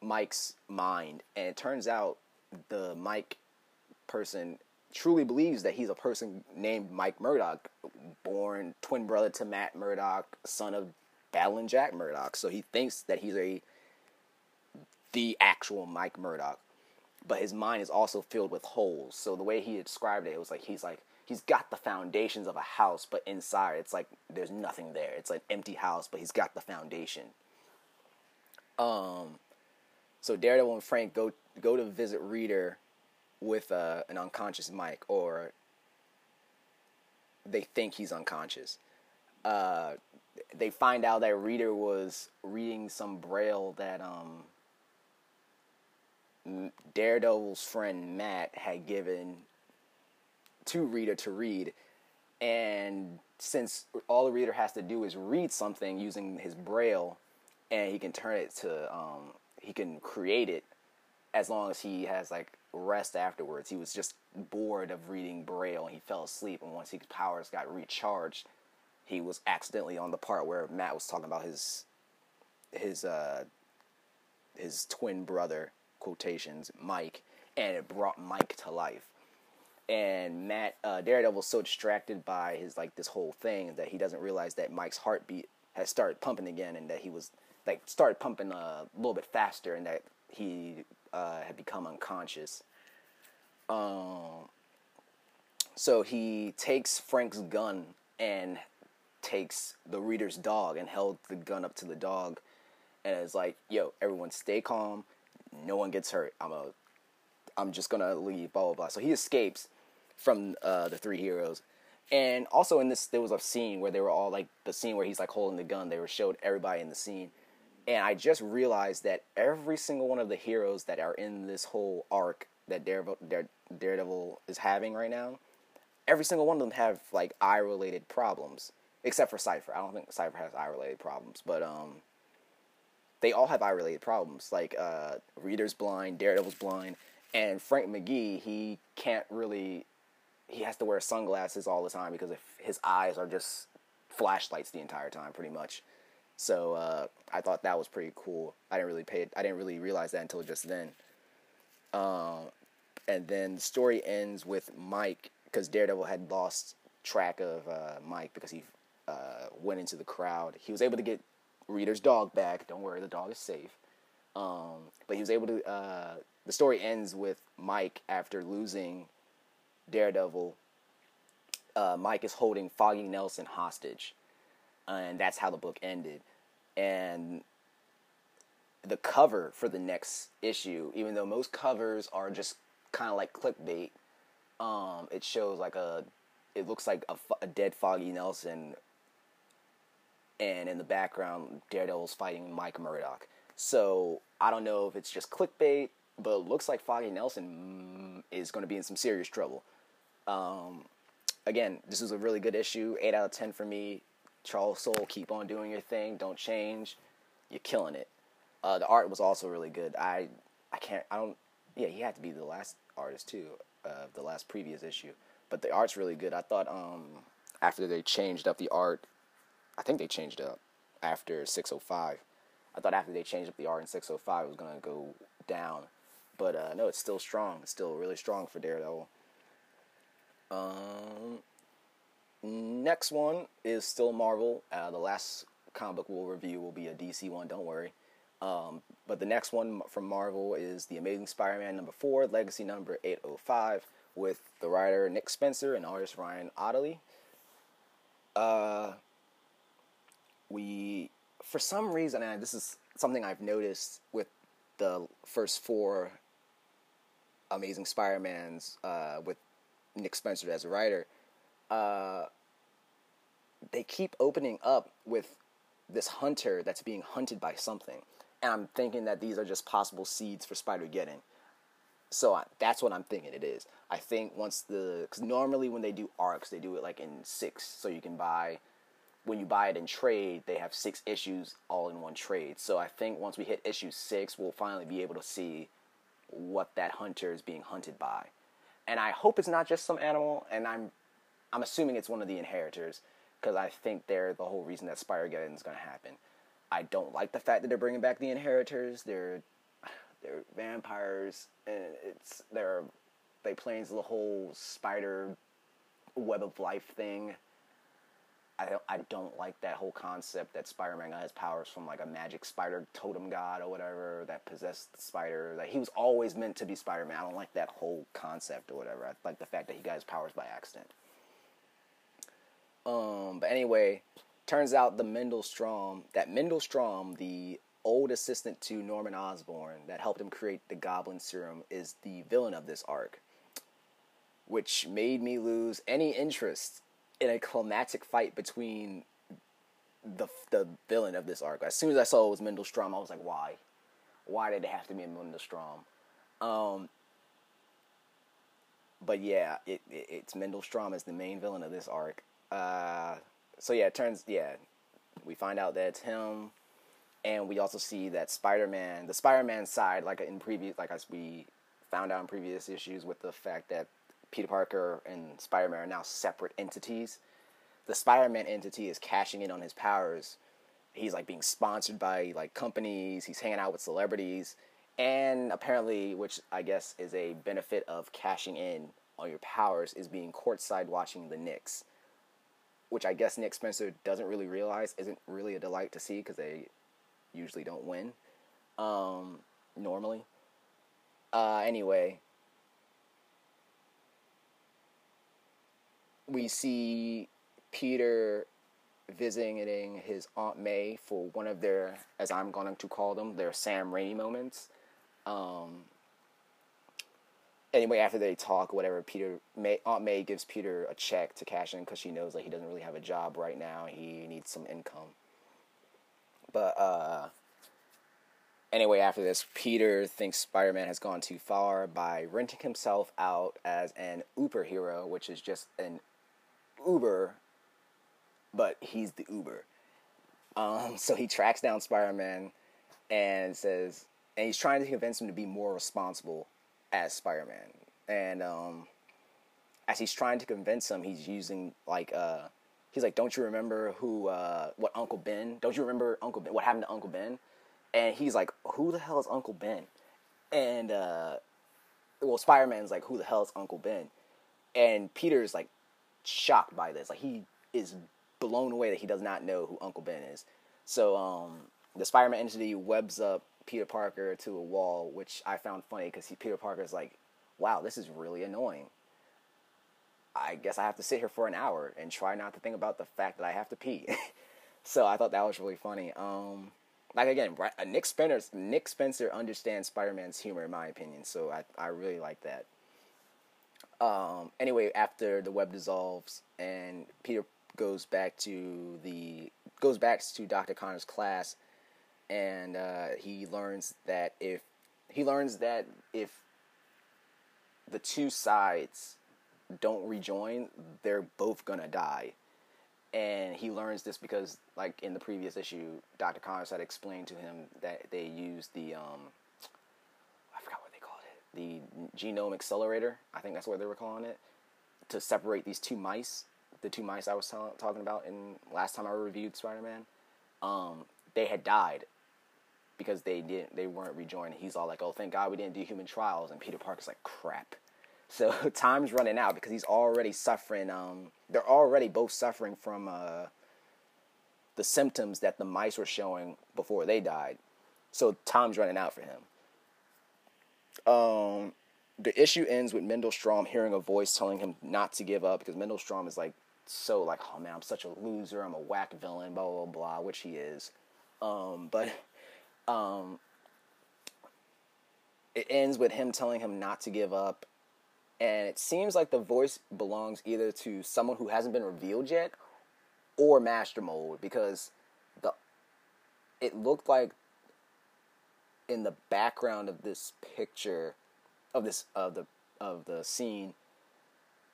Mike's mind, and it turns out the Mike person truly believes that he's a person named Mike Murdock, born twin brother to Matt Murdock, son of battling Jack Murdock. So he thinks that he's a the actual Mike Murdock, but his mind is also filled with holes. So the way he described it, it was like he's like he's got the foundations of a house, but inside it's like there's nothing there. It's like empty house, but he's got the foundation. Um, so Daredevil and Frank go go to visit Reader with uh, an unconscious Mike, or they think he's unconscious. Uh, they find out that Reader was reading some braille that um, Daredevil's friend Matt had given to Reader to read, and since all the Reader has to do is read something using his braille, and he can turn it to um, he can create it as long as he has like rest afterwards. He was just bored of reading Braille and he fell asleep. And once his powers got recharged, he was accidentally on the part where Matt was talking about his his uh his twin brother quotations, Mike, and it brought Mike to life. And Matt uh, Daredevil was so distracted by his like this whole thing that he doesn't realize that Mike's heartbeat has started pumping again, and that he was like started pumping a little bit faster, and that he uh, had become unconscious. Um, so he takes Frank's gun and takes the reader's dog and held the gun up to the dog and is like, "Yo, everyone, stay calm. No one gets hurt. I'm a, I'm just gonna leave." Blah blah blah. So he escapes from uh, the three heroes. And also in this, there was a scene where they were all like the scene where he's like holding the gun. They were showed everybody in the scene, and I just realized that every single one of the heroes that are in this whole arc that Daredevil, Daredevil is having right now, every single one of them have like eye related problems, except for Cypher. I don't think Cypher has eye related problems, but um, they all have eye related problems. Like uh, Reader's blind, Daredevil's blind, and Frank McGee he can't really. He has to wear sunglasses all the time because if his eyes are just flashlights the entire time, pretty much. So uh, I thought that was pretty cool. I didn't really pay I didn't really realize that until just then. Um, and then the story ends with Mike because Daredevil had lost track of uh, Mike because he uh, went into the crowd. He was able to get Reader's dog back. Don't worry, the dog is safe. Um, but he was able to. Uh, the story ends with Mike after losing Daredevil. Uh, Mike is holding Foggy Nelson hostage, and that's how the book ended and the cover for the next issue, even though most covers are just kind of like clickbait, um, it shows like a, it looks like a, a, dead Foggy Nelson, and in the background, Daredevil's fighting Mike Murdock. So I don't know if it's just clickbait but it looks like Foggy Nelson mm, is going to be in some serious trouble. Um, again, this was a really good issue. Eight out of ten for me. Charles Soule, keep on doing your thing. Don't change. You're killing it. Uh, the art was also really good. I I can't. I don't. Yeah, he had to be the last artist too. Uh, the last previous issue, but the art's really good. I thought um after they changed up the art, I think they changed up after 605. I thought after they changed up the art in 605, it was gonna go down, but uh, no, it's still strong. It's still really strong for Daredevil. Um, next one is still Marvel. Uh, the last comic book we'll review will be a DC one. Don't worry. Um, but the next one from Marvel is the Amazing Spider-Man number four, Legacy number 805, with the writer Nick Spencer and artist Ryan Ottley. Uh, we, for some reason, and this is something I've noticed with the first four Amazing Spider-Mans uh, with Nick Spencer as a writer, uh, they keep opening up with this hunter that's being hunted by something. And I'm thinking that these are just possible seeds for Spider Geddon. So I, that's what I'm thinking it is. I think once the because normally when they do arcs, they do it like in six, so you can buy. When you buy it in trade, they have six issues all in one trade. So I think once we hit issue six, we'll finally be able to see what that hunter is being hunted by. And I hope it's not just some animal. And I'm, I'm assuming it's one of the inheritors because I think they're the whole reason that Spider Geddon is going to happen. I don't like the fact that they're bringing back the inheritors. They're they're vampires, and it's they're they play into the whole spider web of life thing. I don't, I don't like that whole concept that Spider-Man got his powers from like a magic spider totem god or whatever that possessed the spider. That he was always meant to be Spider-Man. I don't like that whole concept or whatever. I like the fact that he got his powers by accident. Um, but anyway, turns out the Mendel Stromm, that Mendel Stromm, the old assistant to Norman Osborn that helped him create the Goblin Serum, is the villain of this arc, which made me lose any interest in a climactic fight between the the villain of this arc. As soon as I saw it was Mendel Stromm, I was like, why? Why did it have to be Mendel Stromm? Um, but yeah, it, it, it's Mendel Stromm as the main villain of this arc. Uh, so yeah, it turns yeah, we find out that it's him, and we also see that Spider Man, the Spider Man side, like in previous, like as we found out in previous issues, with the fact that Peter Parker and Spider Man are now separate entities. The Spider Man entity is cashing in on his powers. He's like being sponsored by like companies. He's hanging out with celebrities, and apparently, which I guess is a benefit of cashing in on your powers, is being courtside watching the Knicks which I guess Nick Spencer doesn't really realize isn't really a delight to see because they usually don't win um, normally. Uh, anyway, we see Peter visiting his Aunt May for one of their, as I'm going to call them, their Sam Raimi moments. Um, anyway, after they talk, whatever, Peter May, Aunt May gives Peter a check to cash in because she knows that he doesn't really have a job right now. He needs some income. But uh, anyway, after this, Peter thinks Spider Man has gone too far by renting himself out as an Uber hero, which is just an Uber, but he's the Uber. Um, so he tracks down Spider Man and says, and he's trying to convince him to be more responsible as Spider Man, and um, as he's trying to convince him, he's using like uh, he's like, "Don't you remember who uh, what Uncle Ben? Don't you remember Uncle Ben? What happened to Uncle Ben?" And he's like, "Who the hell is Uncle Ben?" And uh, well, Spider Man's like, "Who the hell is Uncle Ben?" And Peter's like shocked by this, like he is blown away that he does not know who Uncle Ben is. So um, the Spider Man entity webs up Peter Parker to a wall, which I found funny because Peter Parker is like, "Wow, this is really annoying." I guess I have to sit here for an hour and try not to think about the fact that I have to pee. [laughs] so I thought that was really funny. Um, like again, uh, Nick Spencer, Nick Spencer understands Spider-Man's humor, in my opinion. So I I really like that. Um, anyway, after the web dissolves and Peter goes back to the goes back to Dr. Connor's class and uh, he learns that if he learns that if the two sides don't rejoin, they're both gonna die. And he learns this because, like in the previous issue, Dr. Connors had explained to him that they used the um, I forgot what they called it, the genome accelerator. I think that's what they were calling it, to separate these two mice. The two mice I was t- talking about in last time I reviewed Spider-Man. Um, they had died because they didn't they weren't rejoined. He's all like, "Oh, thank God we didn't do human trials." And Peter Parker's like, "Crap." So [laughs] time's running out because he's already suffering. Um, they're already both suffering from uh, the symptoms that the mice were showing before they died. So time's running out for him. Um, the issue ends with Mendel Stromm hearing a voice telling him not to give up because Mendel Stromm is like so like, oh man, I'm such a loser. I'm a whack villain. Blah blah blah, which he is. Um, but um, it ends with him telling him not to give up, and it seems like the voice belongs either to someone who hasn't been revealed yet, or Master Mold because the it looked like in the background of this picture of this of the of the scene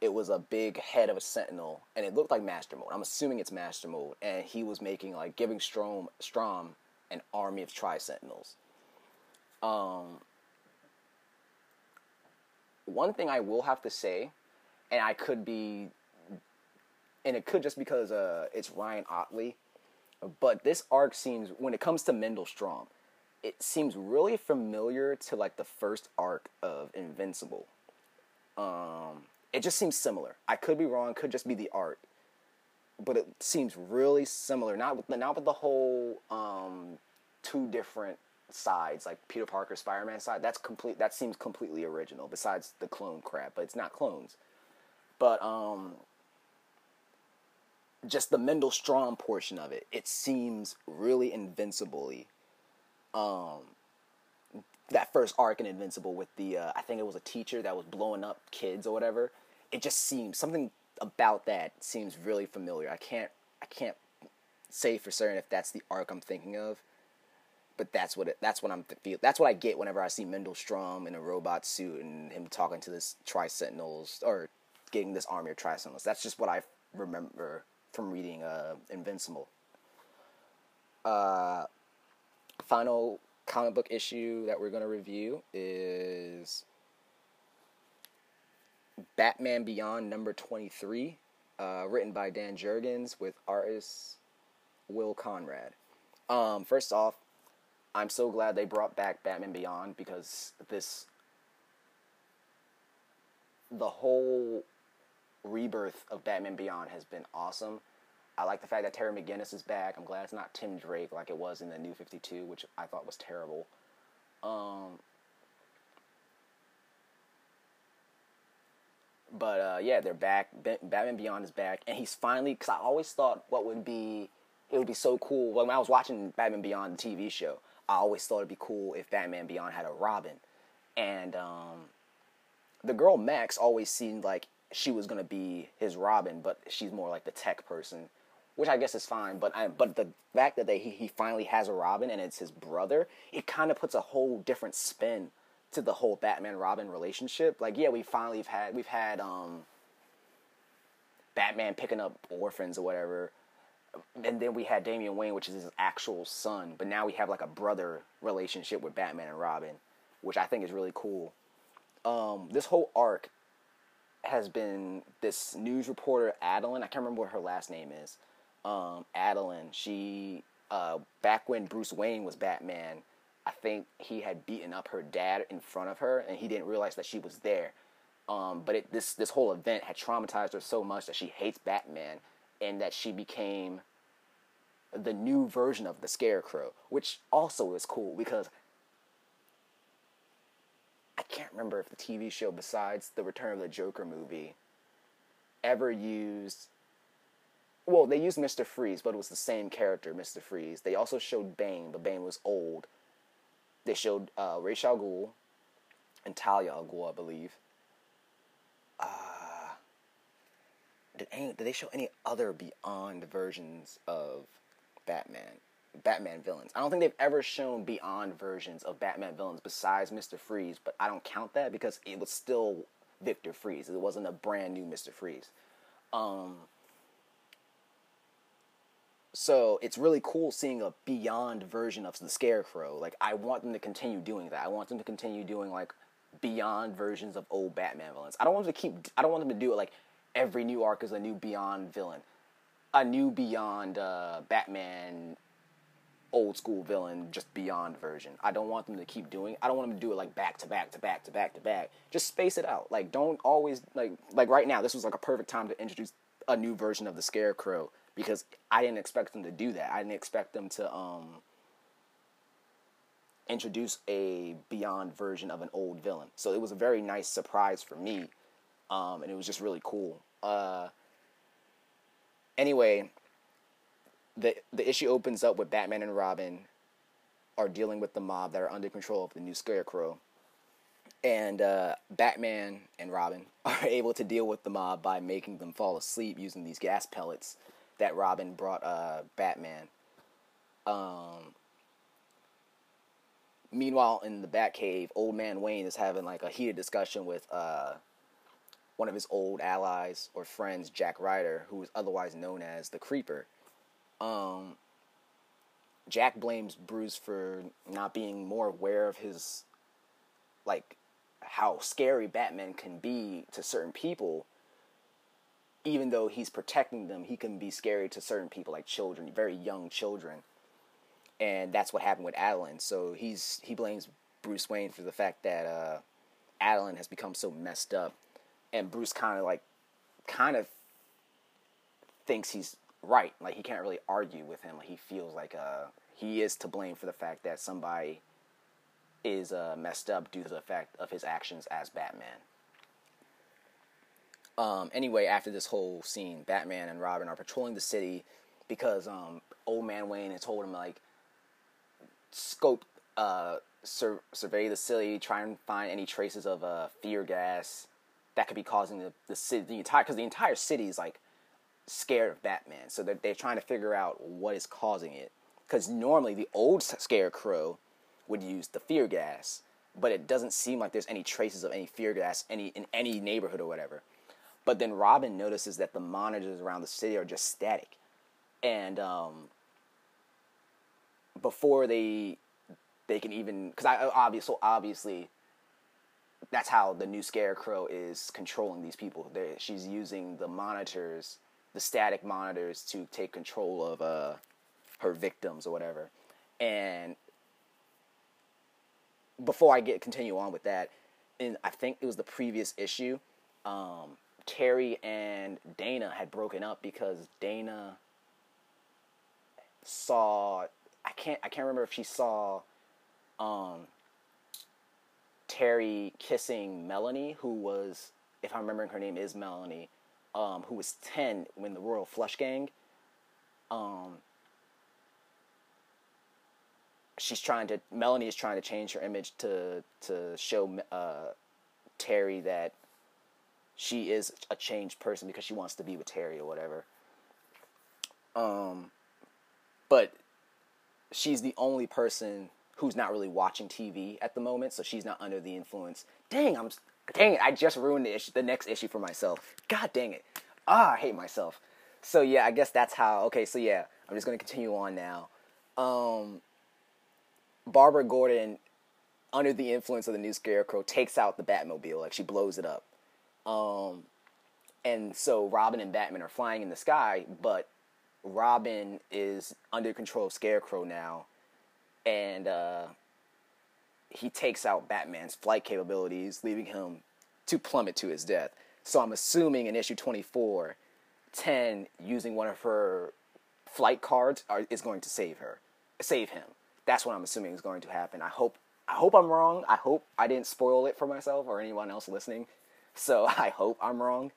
it was a big head of a sentinel and it looked like master mold i'm assuming it's master mold and he was making like giving strom strom an army of tri sentinels um one thing i will have to say and i could be and it could just because uh it's ryan ottley but this arc seems when it comes to Mendel Stromm, it seems really familiar to like the first arc of Invincible. Um, it just seems similar. I could be wrong. Could just be the art, but it seems really similar. Not with the, not with the whole um, two different sides, like Peter Parker Spider-Man side. That's complete. That seems completely original. Besides the clone crap, but it's not clones. But um, just the Mendel Stromm portion of it, it seems really invincibly um, that first arc in Invincible with the uh, I think it was a teacher that was blowing up kids or whatever. It just seems something about that seems really familiar. I can't I can't say for certain if that's the arc I'm thinking of, but that's what it, that's what I'm feel. That's what I get whenever I see Mendel Stromm in a robot suit and him talking to this Tri Sentinels or getting this army of Tri Sentinels. That's just what I remember from reading uh, Invincible. Uh, final comic book issue that we're to review is Batman Beyond number 23, uh, written by Dan Jurgens with artist Will Conrad. Um, first off, I'm so glad they brought back Batman Beyond because this, the whole rebirth of Batman Beyond has been awesome. I like the fact that Terry McGinnis is back. I'm glad it's not Tim Drake like it was in the New 52, which I thought was terrible. Um, but uh, yeah, they're back. Batman Beyond is back, and he's finally. Because I always thought what would be it would be so cool. When I was watching Batman Beyond the TV show, I always thought it'd be cool if Batman Beyond had a Robin, and um, the girl Max always seemed like she was gonna be his Robin, but she's more like the tech person which I guess is fine. But I, but the fact that they, he, he finally has a Robin and it's his brother, it kind of puts a whole different spin to the whole Batman Robin relationship. Like, yeah, we finally have had we've had um, Batman picking up orphans or whatever, and then we had Damian Wayne, which is his actual son. But now we have like a brother relationship with Batman and Robin, which I think is really cool. Um, this whole arc has been this news reporter Adeline. I can't remember what her last name is um, Adeline. She uh, back when Bruce Wayne was Batman, I think he had beaten up her dad in front of her, and he didn't realize that she was there. Um, but it, this this whole event had traumatized her so much that she hates Batman, and that she became the new version of the Scarecrow, which also is cool because I can't remember if the TV show, besides the Return of the Joker movie, ever used well, they used Mr. Freeze, but it was the same character, Mr. Freeze. They also showed Bane, but Bane was old. They showed uh, Ra's al Ghul and Talia al Ghul, I believe. Uh, did, any, did they show any other Beyond versions of Batman? Batman villains. I don't think they've ever shown beyond versions of Batman villains besides Mister Freeze, but I don't count that because it was still Victor Freeze. It wasn't a brand new Mister Freeze. Um, so it's really cool seeing a beyond version of the Scarecrow. Like I want them to continue doing that. I want them to continue doing like beyond versions of old Batman villains. I don't want them to keep. I don't want them to do it like every new arc is a new beyond villain, a new beyond uh, Batman old school villain, just beyond version. I don't want them to keep doing. I don't want them to do it like back to back to back to back to back. Just space it out. Like don't always like like right now. This was like a perfect time to introduce a new version of the Scarecrow because I didn't expect them to do that. I didn't expect them to um, introduce a beyond version of an old villain. So it was a very nice surprise for me, um, and it was just really cool. Uh, anyway, the the issue opens up with Batman and Robin are dealing with the mob that are under control of the new Scarecrow. And uh, Batman and Robin [laughs] are able to deal with the mob by making them fall asleep using these gas pellets that Robin brought uh, Batman. Um, meanwhile, in the Batcave, Old Man Wayne is having like a heated discussion with uh, one of his old allies or friends, Jack Ryder, who is otherwise known as the Creeper. Um, Jack blames Bruce for not being more aware of his, like, how scary Batman can be to certain people even though he's protecting them, he can be scary to certain people, like children, very young children. And that's what happened with Adeline. So he's he blames Bruce Wayne for the fact that uh, Adeline has become so messed up, and Bruce kind of like, kind of thinks he's right. Like he can't really argue with him. Like he feels like uh, he is to blame for the fact that somebody is uh, messed up due to the fact of his actions as Batman. Um, anyway, after this whole scene, Batman and Robin are patrolling the city because um, Old Man Wayne had told him like scope, uh, sur- survey the city, try and find any traces of uh, fear gas that could be causing the the city the entire because the entire city is like scared of Batman, so they're they're trying to figure out what is causing it. Because normally the old Scarecrow would use the fear gas, but it doesn't seem like there's any traces of any fear gas any in any neighborhood or whatever. But then Robin notices that the monitors around the city are just static, and um, before they they can even because I obviously obviously that's how the new Scarecrow is controlling these people. They're, she's using the monitors, the static monitors, to take control of uh, her victims or whatever. And before I get continue on with that, and I think it was the previous issue, um, Terry and Dana had broken up because Dana saw I can't I can't remember if she saw um, Terry kissing Melanie, who was if I'm remembering her name is Melanie, um, who was ten when the Royal Flush Gang. Um, she's trying to Melanie is trying to change her image to to show uh, Terry that she is a changed person because she wants to be with Terry or whatever. Um, but she's the only person who's not really watching TV at the moment, so she's not under the influence. Dang, I'm dang it! I just ruined the issue, the next issue for myself. God dang it! Ah, I hate myself. So yeah, I guess that's how. Okay, so yeah, I'm just gonna continue on now. Um, Barbara Gordon, under the influence of the new Scarecrow, takes out the Batmobile. Like she blows it up. Um, and so Robin and Batman are flying in the sky, but Robin is under control of Scarecrow now, and uh, he takes out Batman's flight capabilities, leaving him to plummet to his death. So I'm assuming in issue 24, 10 using one of her flight cards are, is going to save her, save him. That's what I'm assuming is going to happen. I hope I hope I'm wrong. I hope I didn't spoil it for myself or anyone else listening. So [laughs] I hope I'm wrong,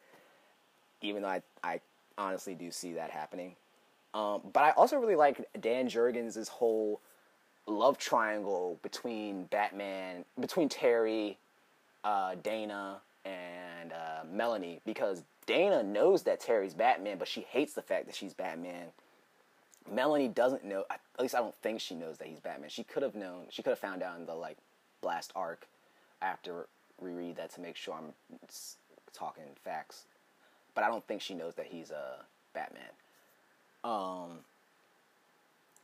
even though I, I honestly do see that happening. Um, but I also really like Dan Jurgens' whole love triangle between Batman, between Terry, uh, Dana, and uh, Melanie, because Dana knows that Terry's Batman, but she hates the fact that she's Batman. Melanie doesn't know. At least I don't think she knows that he's Batman. She could have known. She could have found out in the like blast arc after reread that to make sure I'm talking facts. But I don't think she knows that he's a Batman. Um.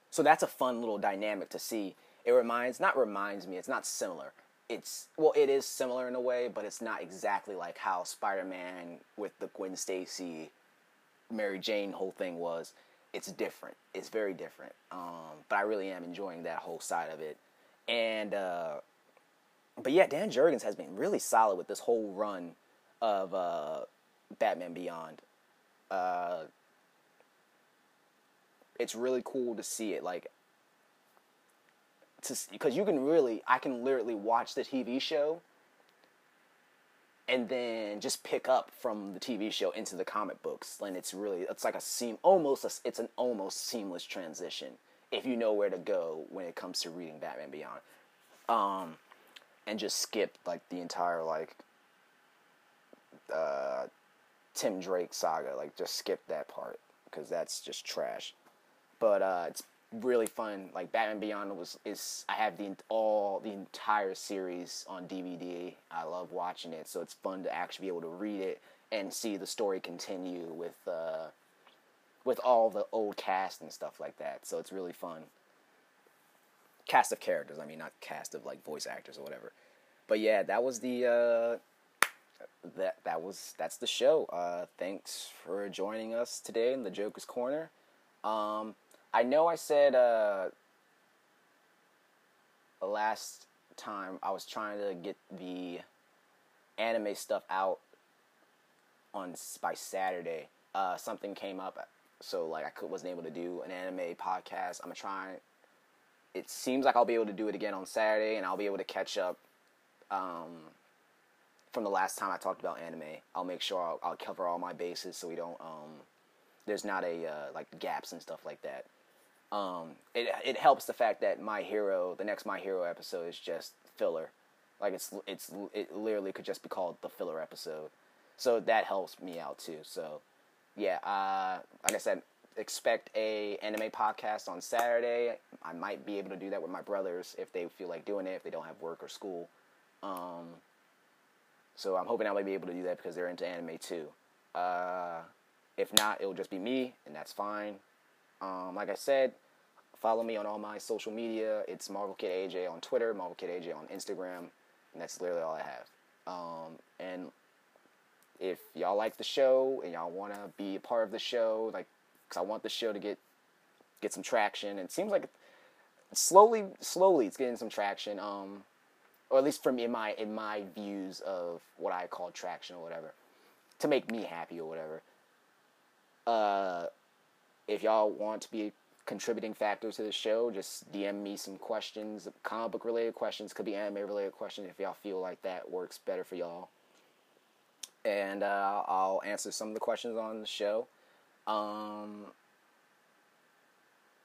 So that's a fun little dynamic to see. It reminds, not reminds me. It's not similar. It's well, it is similar in a way, but it's not exactly like how Spider-Man with the Gwen Stacy, Mary Jane whole thing was it's different. It's very different. Um, but I really am enjoying that whole side of it. And uh, but yeah, Dan Jurgens has been really solid with this whole run of uh, Batman Beyond. Uh, it's really cool to see it like because you can really I can literally watch the TV show and then just pick up from the TV show into the comic books. And it's really it's like a seam almost a, it's an almost seamless transition if you know where to go when it comes to reading Batman Beyond. Um, and just skip like the entire like uh, Tim Drake saga. Like just skip that part because that's just trash. But uh, it's really fun. Like Batman Beyond was is I have the all the entire series on DVD. I love watching it, so it's fun to actually be able to read it and see the story continue with uh, with all the old cast and stuff like that. So it's really fun. Cast of characters, I mean, not cast of like voice actors or whatever. But yeah, that was the uh, that that was that's the show. Uh, thanks for joining us today in the Joker's Corner. Um, I know I said uh, last time I was trying to get the anime stuff out on by Saturday. Uh, something came up, so like I could, wasn't able to do an anime podcast. I'm trying. It seems like I'll be able to do it again on Saturday, and I'll be able to catch up um, from the last time I talked about anime. I'll make sure I'll, I'll cover all my bases so we don't. Um, there's not a uh, like gaps and stuff like that. Um, it it helps the fact that My Hero, the next My Hero episode is just filler. Like it's it's it literally could just be called the filler episode. So that helps me out too. So yeah, uh, like I said, expect a anime podcast on Saturday. I might be able to do that with my brothers if they feel like doing it, if they don't have work or school. Um, so I'm hoping I might be able to do that because they're into anime too. Uh, if not, it'll just be me, and that's fine. Um, like I said, follow me on all my social media. It's Marvel Kid AJ on Twitter, Marvel Kid AJ on Instagram, and that's literally all I have. Um, and if y'all like the show and y'all want to be a part of the show, like, cause I want the show to get get some traction. And it seems like slowly, slowly, it's getting some traction. Um, or at least me, in my in my views of what I call traction or whatever, to make me happy or whatever. Uh, if y'all want to be a contributing factor to the show, just DM me some questions, comic book related questions, could be anime related questions if y'all feel like that works better for y'all. And uh, I'll answer some of the questions on the show. Um,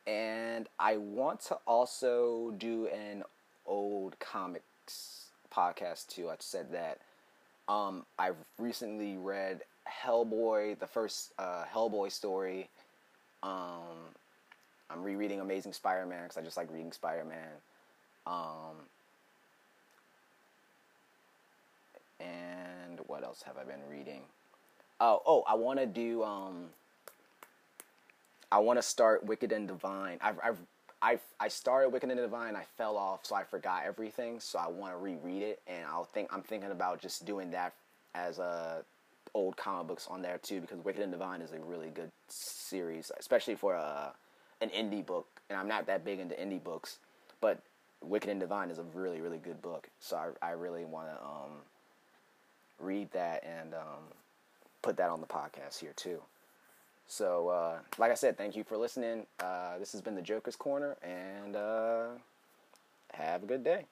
and I want to also do an old comics podcast too. I said that. Um, I've recently read Hellboy, the first uh, Hellboy story um, I'm rereading Amazing Spider-Man because I just like reading Spider-Man. Um, and what else have I been reading? Oh, oh, I want to do. Um, I want to start Wicked and Divine. I've, I've, I've, I started Wicked and Divine. I fell off, so I forgot everything. So I want to reread it, and I'll think. I'm thinking about just doing that as a old comic books on there too because Wicked and Divine is a really good series, especially for a uh, an indie book. And I'm not that big into indie books, but Wicked and Divine is a really really good book. So I I really want to um, read that and um, put that on the podcast here too. So uh, like I said, thank you for listening. Uh, this has been the Joker's Corner, and uh, have a good day.